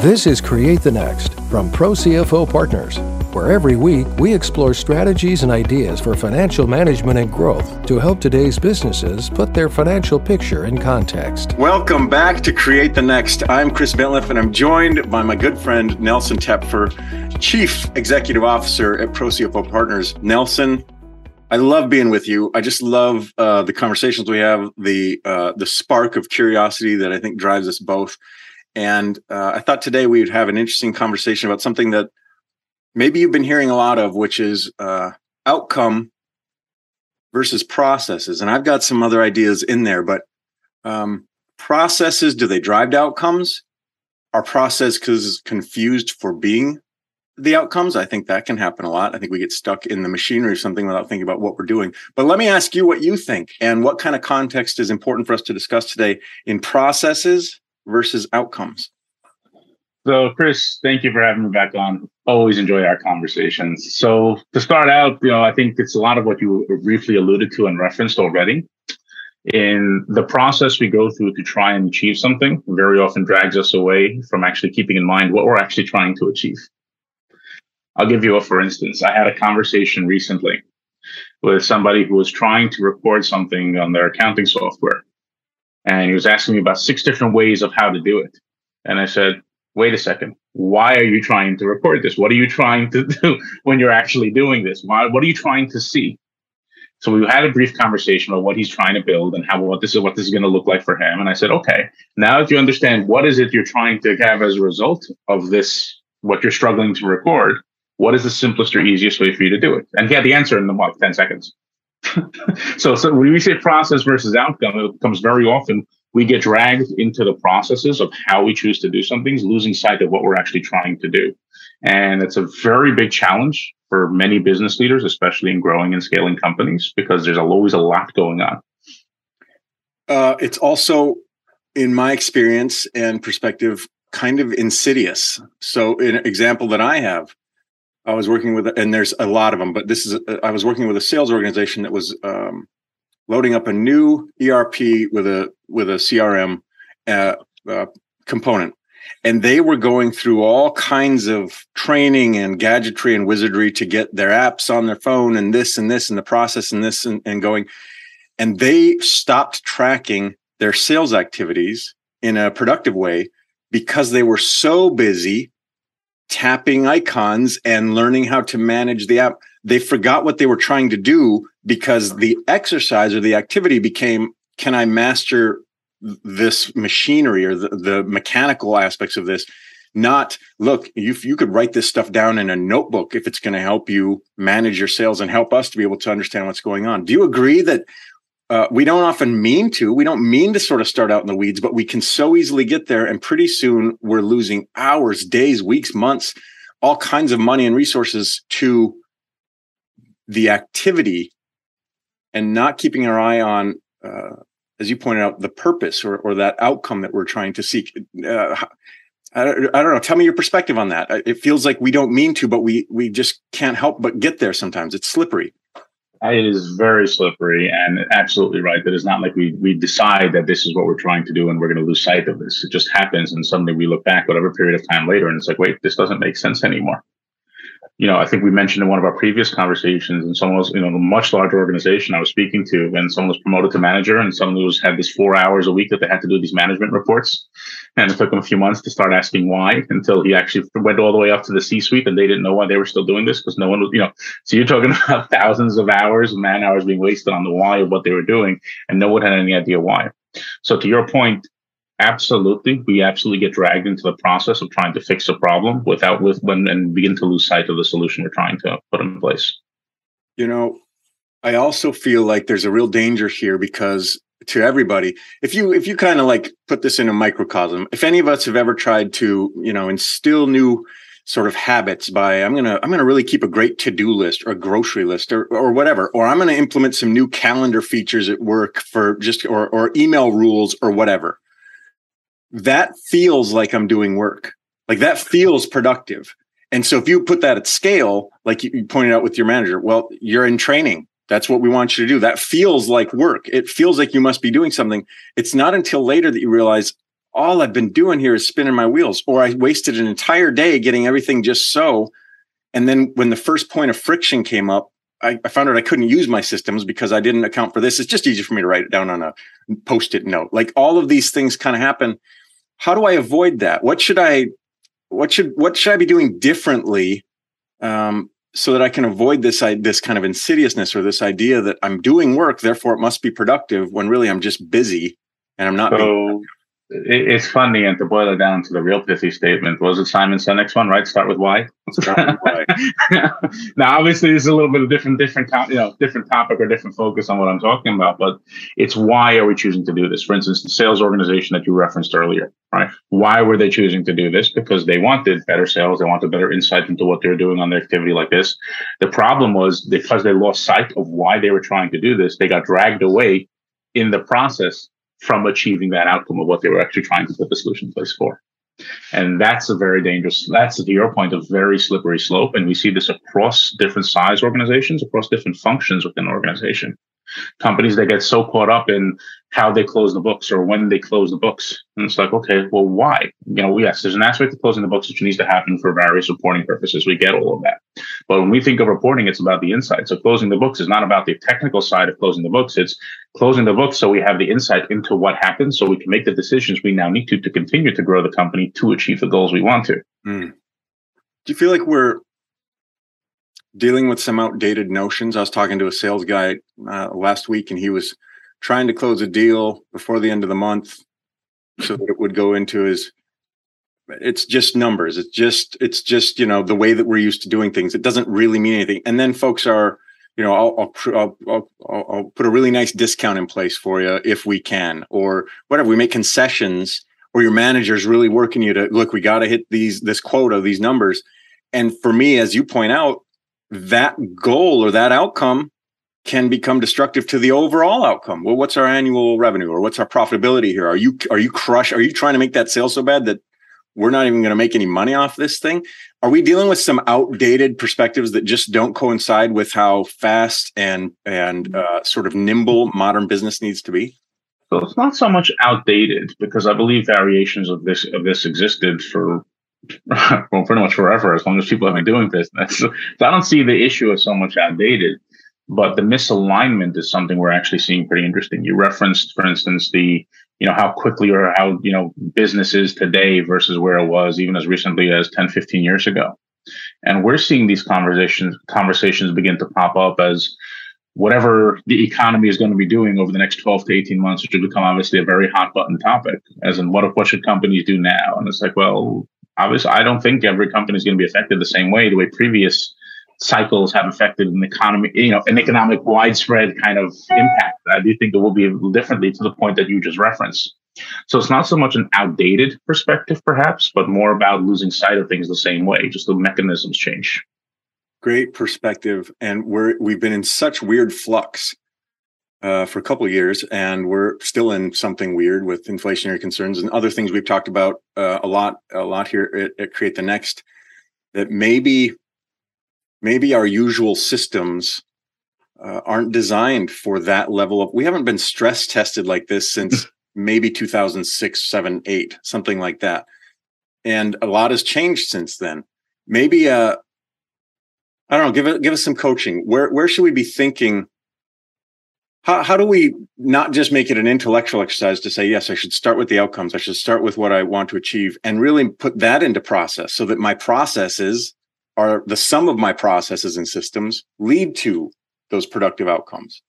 This is Create the Next from Pro CFO Partners, where every week we explore strategies and ideas for financial management and growth to help today's businesses put their financial picture in context. Welcome back to Create the Next. I'm Chris Bentliff, and I'm joined by my good friend Nelson Tepfer, Chief Executive Officer at Pro CFO Partners. Nelson, I love being with you. I just love uh, the conversations we have, the uh, the spark of curiosity that I think drives us both. And uh, I thought today we'd have an interesting conversation about something that maybe you've been hearing a lot of, which is uh, outcome versus processes. And I've got some other ideas in there, but um, processes do they drive to outcomes? Are processes confused for being the outcomes? I think that can happen a lot. I think we get stuck in the machinery or something without thinking about what we're doing. But let me ask you what you think and what kind of context is important for us to discuss today in processes versus outcomes? So, Chris, thank you for having me back on. Always enjoy our conversations. So, to start out, you know, I think it's a lot of what you briefly alluded to and referenced already. In the process we go through to try and achieve something, very often drags us away from actually keeping in mind what we're actually trying to achieve. I'll give you a for instance. I had a conversation recently with somebody who was trying to record something on their accounting software and he was asking me about six different ways of how to do it. And I said, wait a second. Why are you trying to record this? What are you trying to do when you're actually doing this? Why, what are you trying to see? So we had a brief conversation about what he's trying to build and how what this is what this is going to look like for him. And I said, okay, now that you understand what is it you're trying to have as a result of this, what you're struggling to record, what is the simplest or easiest way for you to do it? And he had the answer in what, 10 seconds. so, so when we say process versus outcome, it becomes very often we get dragged into the processes of how we choose to do some things, losing sight of what we're actually trying to do. And it's a very big challenge for many business leaders, especially in growing and scaling companies, because there's always a lot going on. Uh, it's also, in my experience and perspective, kind of insidious. So, an example that I have I was working with, and there's a lot of them, but this is, I was working with a sales organization that was um, loading up a new ERP with a with a CRM uh, uh, component, and they were going through all kinds of training and gadgetry and wizardry to get their apps on their phone and this and this and the process and this and, and going, and they stopped tracking their sales activities in a productive way because they were so busy tapping icons and learning how to manage the app. They forgot what they were trying to do because the exercise or the activity became can I master this machinery or the, the mechanical aspects of this? Not look, you, you could write this stuff down in a notebook if it's going to help you manage your sales and help us to be able to understand what's going on. Do you agree that uh, we don't often mean to. We don't mean to sort of start out in the weeds, but we can so easily get there. And pretty soon we're losing hours, days, weeks, months, all kinds of money and resources to the activity and not keeping our eye on, uh, as you pointed out, the purpose or, or that outcome that we're trying to seek. Uh, I don't, I don't know. Tell me your perspective on that. It feels like we don't mean to, but we we just can't help but get there sometimes. It's slippery. It is very slippery and absolutely right. That it's not like we we decide that this is what we're trying to do and we're going to lose sight of this. It just happens, and suddenly we look back whatever period of time later, and it's like, wait, this doesn't make sense anymore you know, I think we mentioned in one of our previous conversations, and someone was, you know, a much larger organization I was speaking to, and someone was promoted to manager, and someone was had this four hours a week that they had to do these management reports, and it took him a few months to start asking why, until he actually went all the way up to the C-suite, and they didn't know why they were still doing this because no one was, you know, so you're talking about thousands of hours, man hours being wasted on the why of what they were doing, and no one had any idea why. So to your point, absolutely. We absolutely get dragged into the process of trying to fix a problem without with when and begin to lose sight of the solution we're trying to put in place. You know i also feel like there's a real danger here because to everybody if you if you kind of like put this in a microcosm if any of us have ever tried to you know instill new sort of habits by i'm gonna i'm gonna really keep a great to-do list or a grocery list or or whatever or i'm gonna implement some new calendar features at work for just or or email rules or whatever that feels like I'm doing work. Like that feels productive. And so if you put that at scale, like you pointed out with your manager, well, you're in training. That's what we want you to do. That feels like work. It feels like you must be doing something. It's not until later that you realize all I've been doing here is spinning my wheels, or I wasted an entire day getting everything just so. And then when the first point of friction came up, I, I, found out I couldn't use my systems because I didn't account for this. It's just easier for me to write it down on a post-it note. Like all of these things kind of happen. How do I avoid that? What should I, what should, what should I be doing differently um, so that I can avoid this this kind of insidiousness or this idea that I'm doing work, therefore it must be productive when really I'm just busy and I'm not. So it's funny, and to boil it down to the real pithy statement, was it Simon Sinek's one, right? Start with why. Start with why. now, obviously, this is a little bit of different, different, you know, different topic or different focus on what I'm talking about, but it's why are we choosing to do this? For instance, the sales organization that you referenced earlier, right? Why were they choosing to do this? Because they wanted better sales, they wanted better insight into what they're doing on their activity like this. The problem was because they lost sight of why they were trying to do this, they got dragged away in the process from achieving that outcome of what they were actually trying to put the solution in place for. And that's a very dangerous, that's to your point, a very slippery slope. And we see this across different size organizations, across different functions within an organization companies that get so caught up in how they close the books or when they close the books. And it's like, okay, well, why? You know, yes, there's an aspect of closing the books which needs to happen for various reporting purposes. We get all of that. But when we think of reporting, it's about the insight. So closing the books is not about the technical side of closing the books. It's closing the books so we have the insight into what happened so we can make the decisions we now need to to continue to grow the company to achieve the goals we want to. Mm. Do you feel like we're dealing with some outdated notions. I was talking to a sales guy uh, last week, and he was trying to close a deal before the end of the month, so that it would go into his. It's just numbers. It's just it's just you know the way that we're used to doing things. It doesn't really mean anything. And then folks are, you know, I'll I'll I'll, I'll, put a really nice discount in place for you if we can, or whatever. We make concessions, or your manager's really working you to look. We got to hit these this quota, these numbers. And for me, as you point out, that goal or that outcome can become destructive to the overall outcome. Well, what's our annual revenue or what's our profitability here? Are you are you crush? Are you trying to make that sale so bad that we're not even going to make any money off this thing? Are we dealing with some outdated perspectives that just don't coincide with how fast and and uh, sort of nimble modern business needs to be? So it's not so much outdated because I believe variations of this of this existed for well, pretty much forever, as long as people have been doing business. So, I don't see the issue as so much outdated, but the misalignment is something we're actually seeing pretty interesting. You referenced, for instance, the you know how quickly or how you know business is today versus where it was even as recently as 10 15 years ago and we're seeing these conversations conversations begin to pop up as whatever the economy is going to be doing over the next 12 to 18 months, which will become obviously a very hot button topic, as in what what should companies do now? And it's like, well, obviously, I don't think every company is going to be affected the same way, the way previous cycles have affected an economy, you know, an economic widespread kind of impact. I do think it will be differently to the point that you just referenced. So it's not so much an outdated perspective, perhaps, but more about losing sight of things the same way, just the mechanisms change. Great perspective. And we're we've been in such weird flux uh, for a couple of years, and we're still in something weird with inflationary concerns and other things we've talked about uh, a lot, a lot here at, at Create the Next. That maybe, maybe our usual systems uh, aren't designed for that level of. We haven't been stress tested like this since maybe 2006, seven, eight, something like that, and a lot has changed since then. Maybe, uh, I don't know. Give it, give us some coaching. Where where should we be thinking? how, how do we not just make it an intellectual exercise to say yes i should start with the outcomes i should start with what i want to achieve and really put that into process so that my processes are the sum of my processes and systems lead to those productive outcomes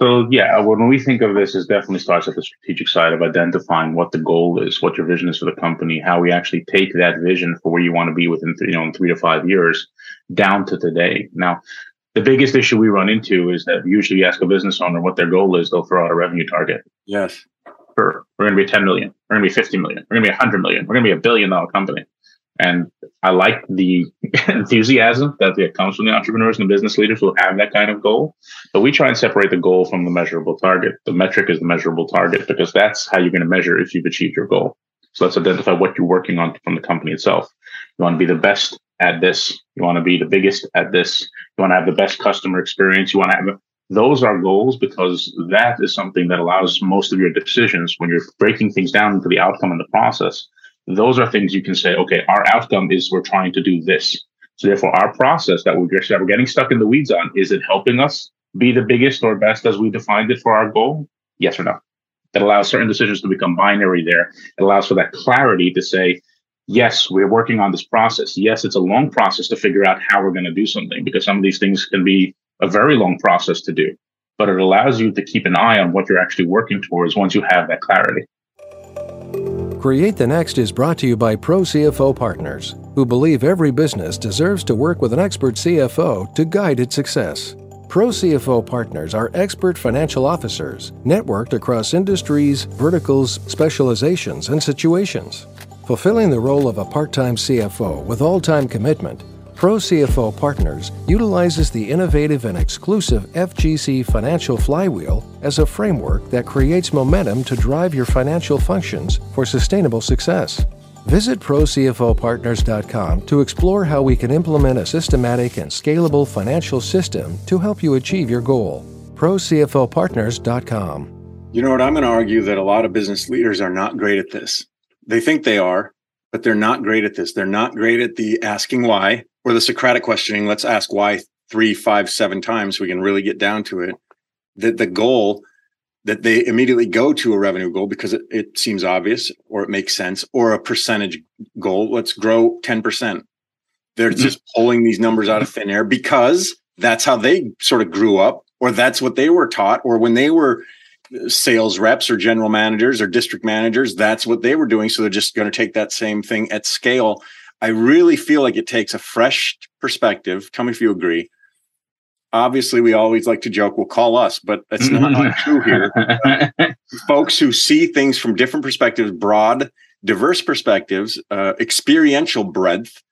so yeah when we think of this it definitely starts at the strategic side of identifying what the goal is what your vision is for the company how we actually take that vision for where you want to be within you know in three to five years down to today now the biggest issue we run into is that usually you ask a business owner what their goal is, they'll throw out a revenue target. Yes. Sure. we're going to be 10 million. We're going to be 50 million. We're going to be 100 million. We're going to be a billion dollar company. And I like the enthusiasm that comes from the entrepreneurs and the business leaders who have that kind of goal. But we try and separate the goal from the measurable target. The metric is the measurable target because that's how you're going to measure if you've achieved your goal. So let's identify what you're working on from the company itself. You want to be the best at this. You want to be the biggest at this. You want to have the best customer experience. You want to have Those are goals because that is something that allows most of your decisions when you're breaking things down into the outcome and the process. Those are things you can say, okay, our outcome is we're trying to do this. So therefore, our process that we're, that we're getting stuck in the weeds on, is it helping us be the biggest or best as we defined it for our goal? Yes or no? That allows certain decisions to become binary there. It allows for that clarity to say, yes, we're working on this process. Yes, it's a long process to figure out how we're going to do something because some of these things can be a very long process to do, but it allows you to keep an eye on what you're actually working towards once you have that clarity. Create the Next is brought to you by Pro CFO Partners, who believe every business deserves to work with an expert CFO to guide its success. Pro CFO partners are expert financial officers networked across industries, verticals, specializations, and situations. Fulfilling the role of a part time CFO with all time commitment, Pro CFO Partners utilizes the innovative and exclusive FGC Financial Flywheel as a framework that creates momentum to drive your financial functions for sustainable success. Visit ProCFOPartners.com to explore how we can implement a systematic and scalable financial system to help you achieve your goal. ProCFOPartners.com. You know what? I'm going to argue that a lot of business leaders are not great at this they think they are, but they're not great at this. They're not great at the asking why or the Socratic questioning. Let's ask why three, five, seven times. We can really get down to it. That the goal that they immediately go to a revenue goal because it, it seems obvious or it makes sense or a percentage goal. Let's grow 10%. They're mm-hmm. just pulling these numbers out of thin air because that's how they sort of grew up or that's what they were taught or when they were sales reps or general managers or district managers that's what they were doing so they're just going to take that same thing at scale i really feel like it takes a fresh perspective tell me if you agree. Obviously we always like to joke well call us but that's not true here. Folks who see things from different perspectives broad diverse perspectives uh, experiential breadth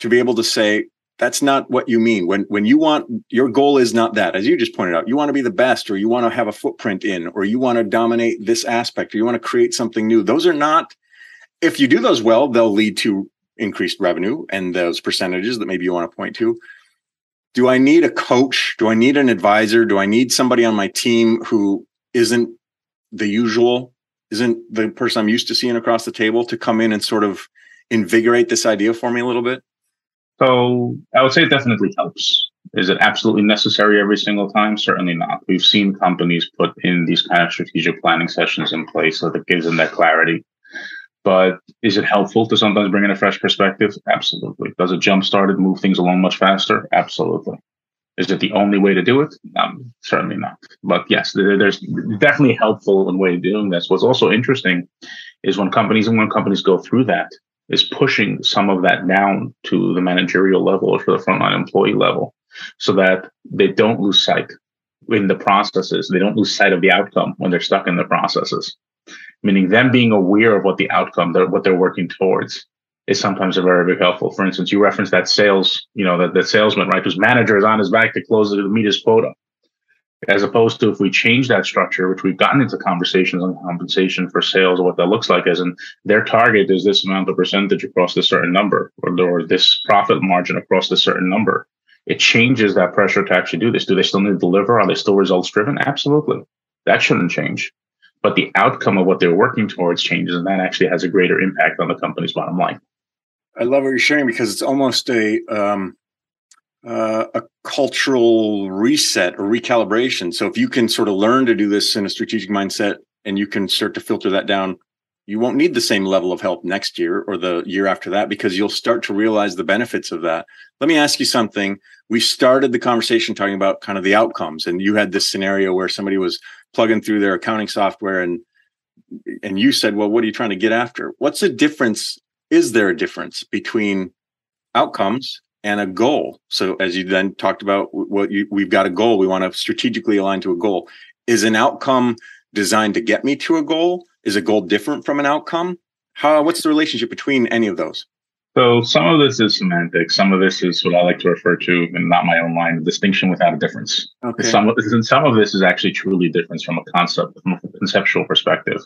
to be able to say that's not what you mean. When when you want your goal is not that. As you just pointed out you want to be the best or you want to have a footprint in or you want to dominate this aspect or you want to create something new. Those are not if you do those well they'll lead to increased revenue and those percentages that maybe you want to point to do i need a coach do i need an advisor do i need somebody on my team who isn't the usual isn't the person i'm used to seeing across the table to come in and sort of invigorate this idea for me a little bit so I would say it definitely helps. Is it absolutely necessary every single time? Certainly not. We've seen companies put in these kind of strategic planning sessions in place so that gives them that clarity. But is it helpful to sometimes bring in a fresh perspective? Absolutely. Does it jumpstart it, move things along much faster? Absolutely. Is it the only way to do it? Um, certainly not. But yes, there, there's definitely helpful in way of doing this. What's also interesting is when companies and when companies go through that, is pushing some of that down to the managerial level or to the frontline employee level so that they don't lose sight in the processes. They don't lose sight of the outcome when they're stuck in the processes. Meaning them being aware of what the outcome, they're, what they're working towards is sometimes a very, very helpful. For instance, you referenced that sales, you know, that, that salesman, right, whose manager is on his back to close it to meet his quota as opposed to if we change that structure, which we've gotten into conversations on compensation for sales, what that looks like is, and their target is this amount of percentage across this certain number, or, or this profit margin across this certain number. It changes that pressure to actually do this. Do they still need to deliver? Are they still results driven? Absolutely. That shouldn't change. But the outcome of what they're working towards changes, and that actually has a greater impact on the company's bottom line. I love what you're sharing because it's almost a um, uh, a cultural reset or recalibration. So if you can sort of learn to do this in a strategic mindset and you can start to filter that down, you won't need the same level of help next year or the year after that because you'll start to realize the benefits of that. Let me ask you something. We started the conversation talking about kind of the outcomes and you had this scenario where somebody was plugging through their accounting software and and you said, "Well, what are you trying to get after?" What's the difference? Is there a difference between outcomes and a goal. So as you then talked about what you, we've got a goal, we want to strategically align to a goal. Is an outcome designed to get me to a goal? Is a goal different from an outcome? How what's the relationship between any of those? So some of this is semantics. Some of this is what I like to refer to, and not my own line, distinction without a difference. Okay. Some of, and some of this is actually truly different from a concept, from a conceptual perspective.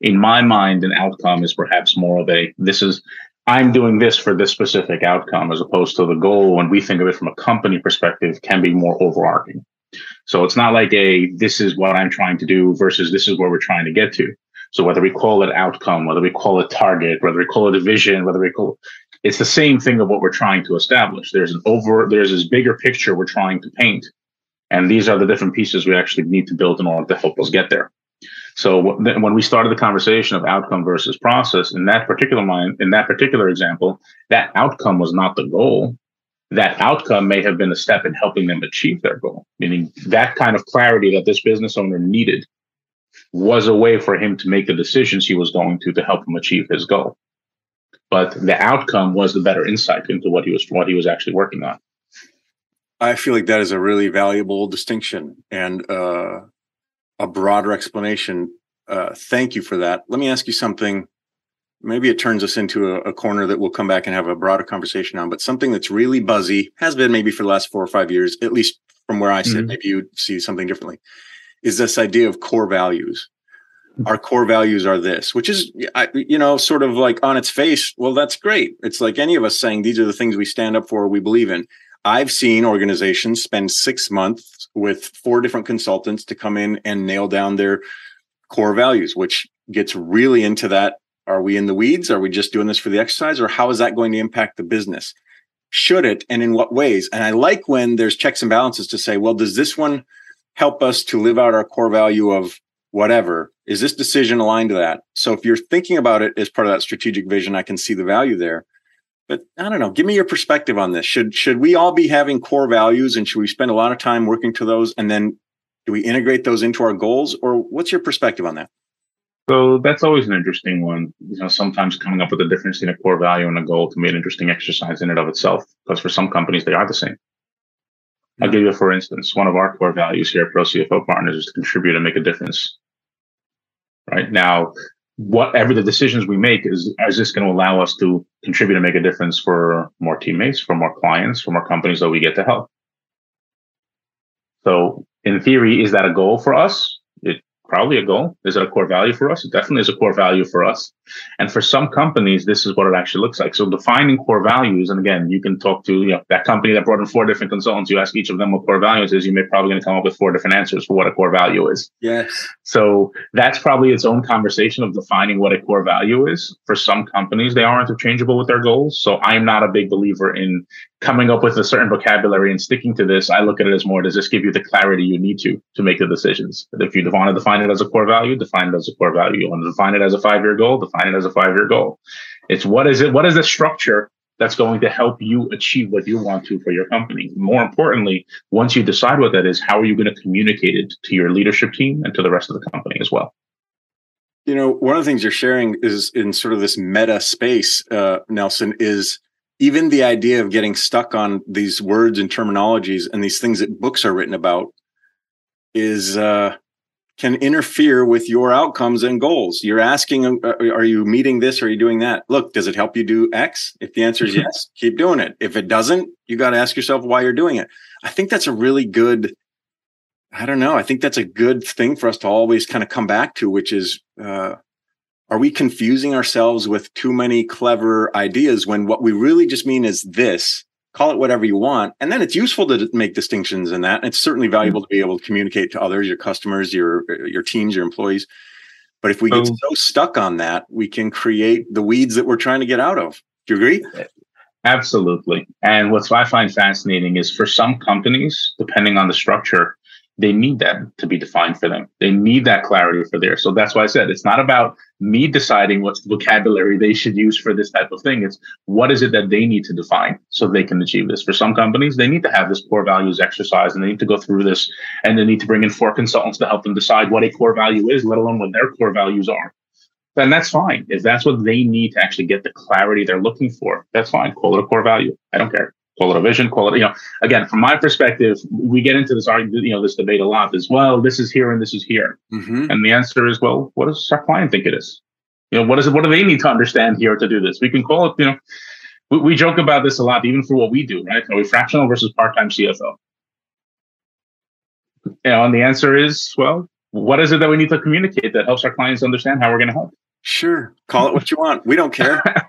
In my mind, an outcome is perhaps more of a this is I'm doing this for this specific outcome as opposed to the goal when we think of it from a company perspective can be more overarching. So it's not like a this is what I'm trying to do versus this is where we're trying to get to. So whether we call it outcome, whether we call it target, whether we call it a vision, whether we call it's the same thing of what we're trying to establish. There's an over there's this bigger picture we're trying to paint. And these are the different pieces we actually need to build in order to help us get there. So when we started the conversation of outcome versus process, in that particular mind, in that particular example, that outcome was not the goal. That outcome may have been a step in helping them achieve their goal, meaning that kind of clarity that this business owner needed was a way for him to make the decisions he was going to to help him achieve his goal. But the outcome was the better insight into what he was what he was actually working on. I feel like that is a really valuable distinction and uh, a broader explanation. Uh, thank you for that. Let me ask you something. Maybe it turns us into a, a, corner that we'll come back and have a broader conversation on, but something that's really buzzy, has been maybe for the last four or five years, at least from where I sit, mm-hmm. maybe you see something differently, is this idea of core values. Our core values are this, which is, you know, sort of like on its face. Well, that's great. It's like any of us saying these are the things we stand up for, we believe in. I've seen organizations spend six months with four different consultants to come in and nail down their core values, which gets really into that. Are we in the weeds? Are we just doing this for the exercise? Or how is that going to impact the business? Should it? And in what ways? And I like when there's checks and balances to say, well, does this one help us to live out our core value of whatever? Is this decision aligned to that? So if you're thinking about it as part of that strategic vision, I can see the value there but I don't know. Give me your perspective on this. Should should we all be having core values, and should we spend a lot of time working to those, and then do we integrate those into our goals, or what's your perspective on that? So that's always an interesting one. You know, sometimes coming up with a difference in a core value and a goal can be an interesting exercise in and of itself, because for some companies they are the same. I'll give you, for instance, one of our core values here at Pro CFO Partners is to contribute and make a difference. Right now, whatever the decisions we make is is this going to allow us to contribute and make a difference for more teammates, for more clients, for more companies that we get to help. So in theory, is that a goal for us? Probably a goal. Is it a core value for us? It definitely is a core value for us. And for some companies, this is what it actually looks like. So defining core values, and again, you can talk to you know, that company that brought in four different consultants. You ask each of them what core values is, you may probably going to come up with four different answers for what a core value is. Yes. So that's probably its own conversation of defining what a core value is. For some companies, they are interchangeable with their goals. So I'm not a big believer in coming up with a certain vocabulary and sticking to this, I look at it as more, does this give you the clarity you need to to make the decisions? If you want to define it as a core value, define it as a core value. You want to define it as a five year goal, define it as a five year goal. It's what is it? What is the structure that's going to help you achieve what you want to for your company? More importantly, once you decide what that is, how are you going to communicate it to your leadership team and to the rest of the company as well? You know, one of the things you're sharing is in sort of this meta space, uh, Nelson, is even the idea of getting stuck on these words and terminologies and these things that books are written about is uh, can interfere with your outcomes and goals. You're asking, uh, are you meeting this? Or are you doing that? Look, does it help you do X? If the answer is mm-hmm. yes, keep doing it. If it doesn't, you got to ask yourself why you're doing it. I think that's a really good. I don't know. I think that's a good thing for us to always kind of come back to, which is uh, are we confusing ourselves with too many clever ideas when what we really just mean is this? Call it whatever you want. And then it's useful to make distinctions in that. And it's certainly mm-hmm. valuable to be able to communicate to others your customers your your teams your employees. But if we get so stuck on that we can create the weeds that we're trying to get out of. Do you agree? Eh, absolutely. And what i find fascinating is for some companies depending on the structure they need that to be defined for them. They need that clarity for there. So that's why I said it's not about me deciding what vocabulary they should use for this type of thing. It's what is it that they need to define so they can achieve this. For some companies, they need to have this core values exercise and they need to go through this and they need to bring in four consultants to help them decide what a core value is, let alone what their core values are. Then that's fine. If that's what they need to actually get the clarity they're looking for, that's fine. Call it a core value. I don't care call it a vision, call it, you know, again, from my perspective, we get into this argument, you know, this debate a lot as well. This is here and this is here. Mm-hmm. And the answer is, well, what does our client think it is? You know, what is it? What do they need to understand here to do this? We can call it, you know, we, we joke about this a lot, even for what we do, right? Are we fractional versus part-time CFO? You know, and the answer is, well, what is it that we need to communicate that helps our clients understand how we're going to help? Sure. Call it what you want. We don't care.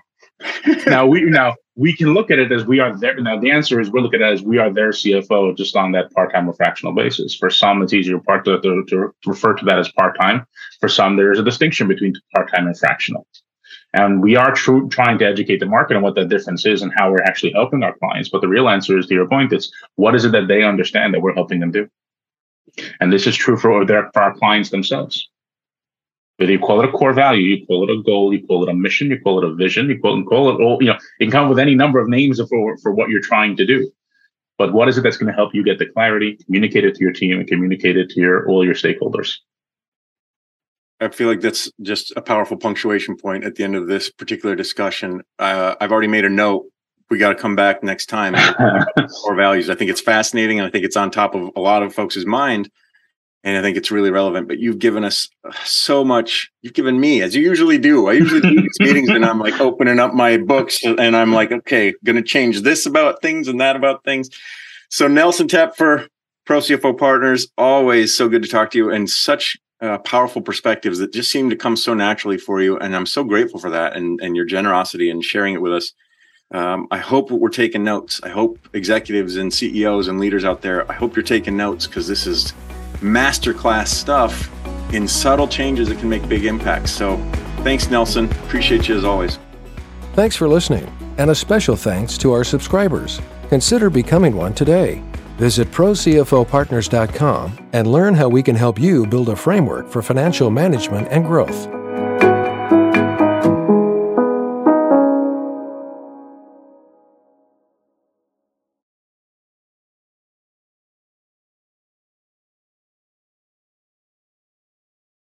now we now we can look at it as we are there. Now the answer is we're looking at it as we are their CFO just on that part-time or fractional basis. For some, it's easier part to, to, to refer to that as part-time. For some, there's a distinction between part-time and fractional. And we are trying to educate the market on what that difference is and how we're actually helping our clients. But the real answer is to your point, it's what is it that they understand that we're helping them do? And this is true for, their, for our clients themselves. Whether you call it a core value, you call it a goal, you call it a mission, you call it a vision, you call, call it all, you know, it can come with any number of names for, for what you're trying to do. But what is it that's going to help you get the clarity, communicate it to your team, and communicate it to your all your stakeholders? I feel like that's just a powerful punctuation point at the end of this particular discussion. Uh, I've already made a note. We got to come back next time. core values. I think it's fascinating, and I think it's on top of a lot of folks' mind, and I think it's really relevant. But you've given us so much. You've given me, as you usually do. I usually do these meetings, and I'm like opening up my books, and I'm like, okay, going to change this about things and that about things. So Nelson Tepfer Pro CFO Partners, always so good to talk to you, and such uh, powerful perspectives that just seem to come so naturally for you. And I'm so grateful for that and, and your generosity and sharing it with us. Um, I hope we're taking notes. I hope executives and CEOs and leaders out there, I hope you're taking notes because this is masterclass stuff in subtle changes that can make big impacts. So thanks, Nelson. Appreciate you as always. Thanks for listening. And a special thanks to our subscribers. Consider becoming one today. Visit ProCFOPartners.com and learn how we can help you build a framework for financial management and growth.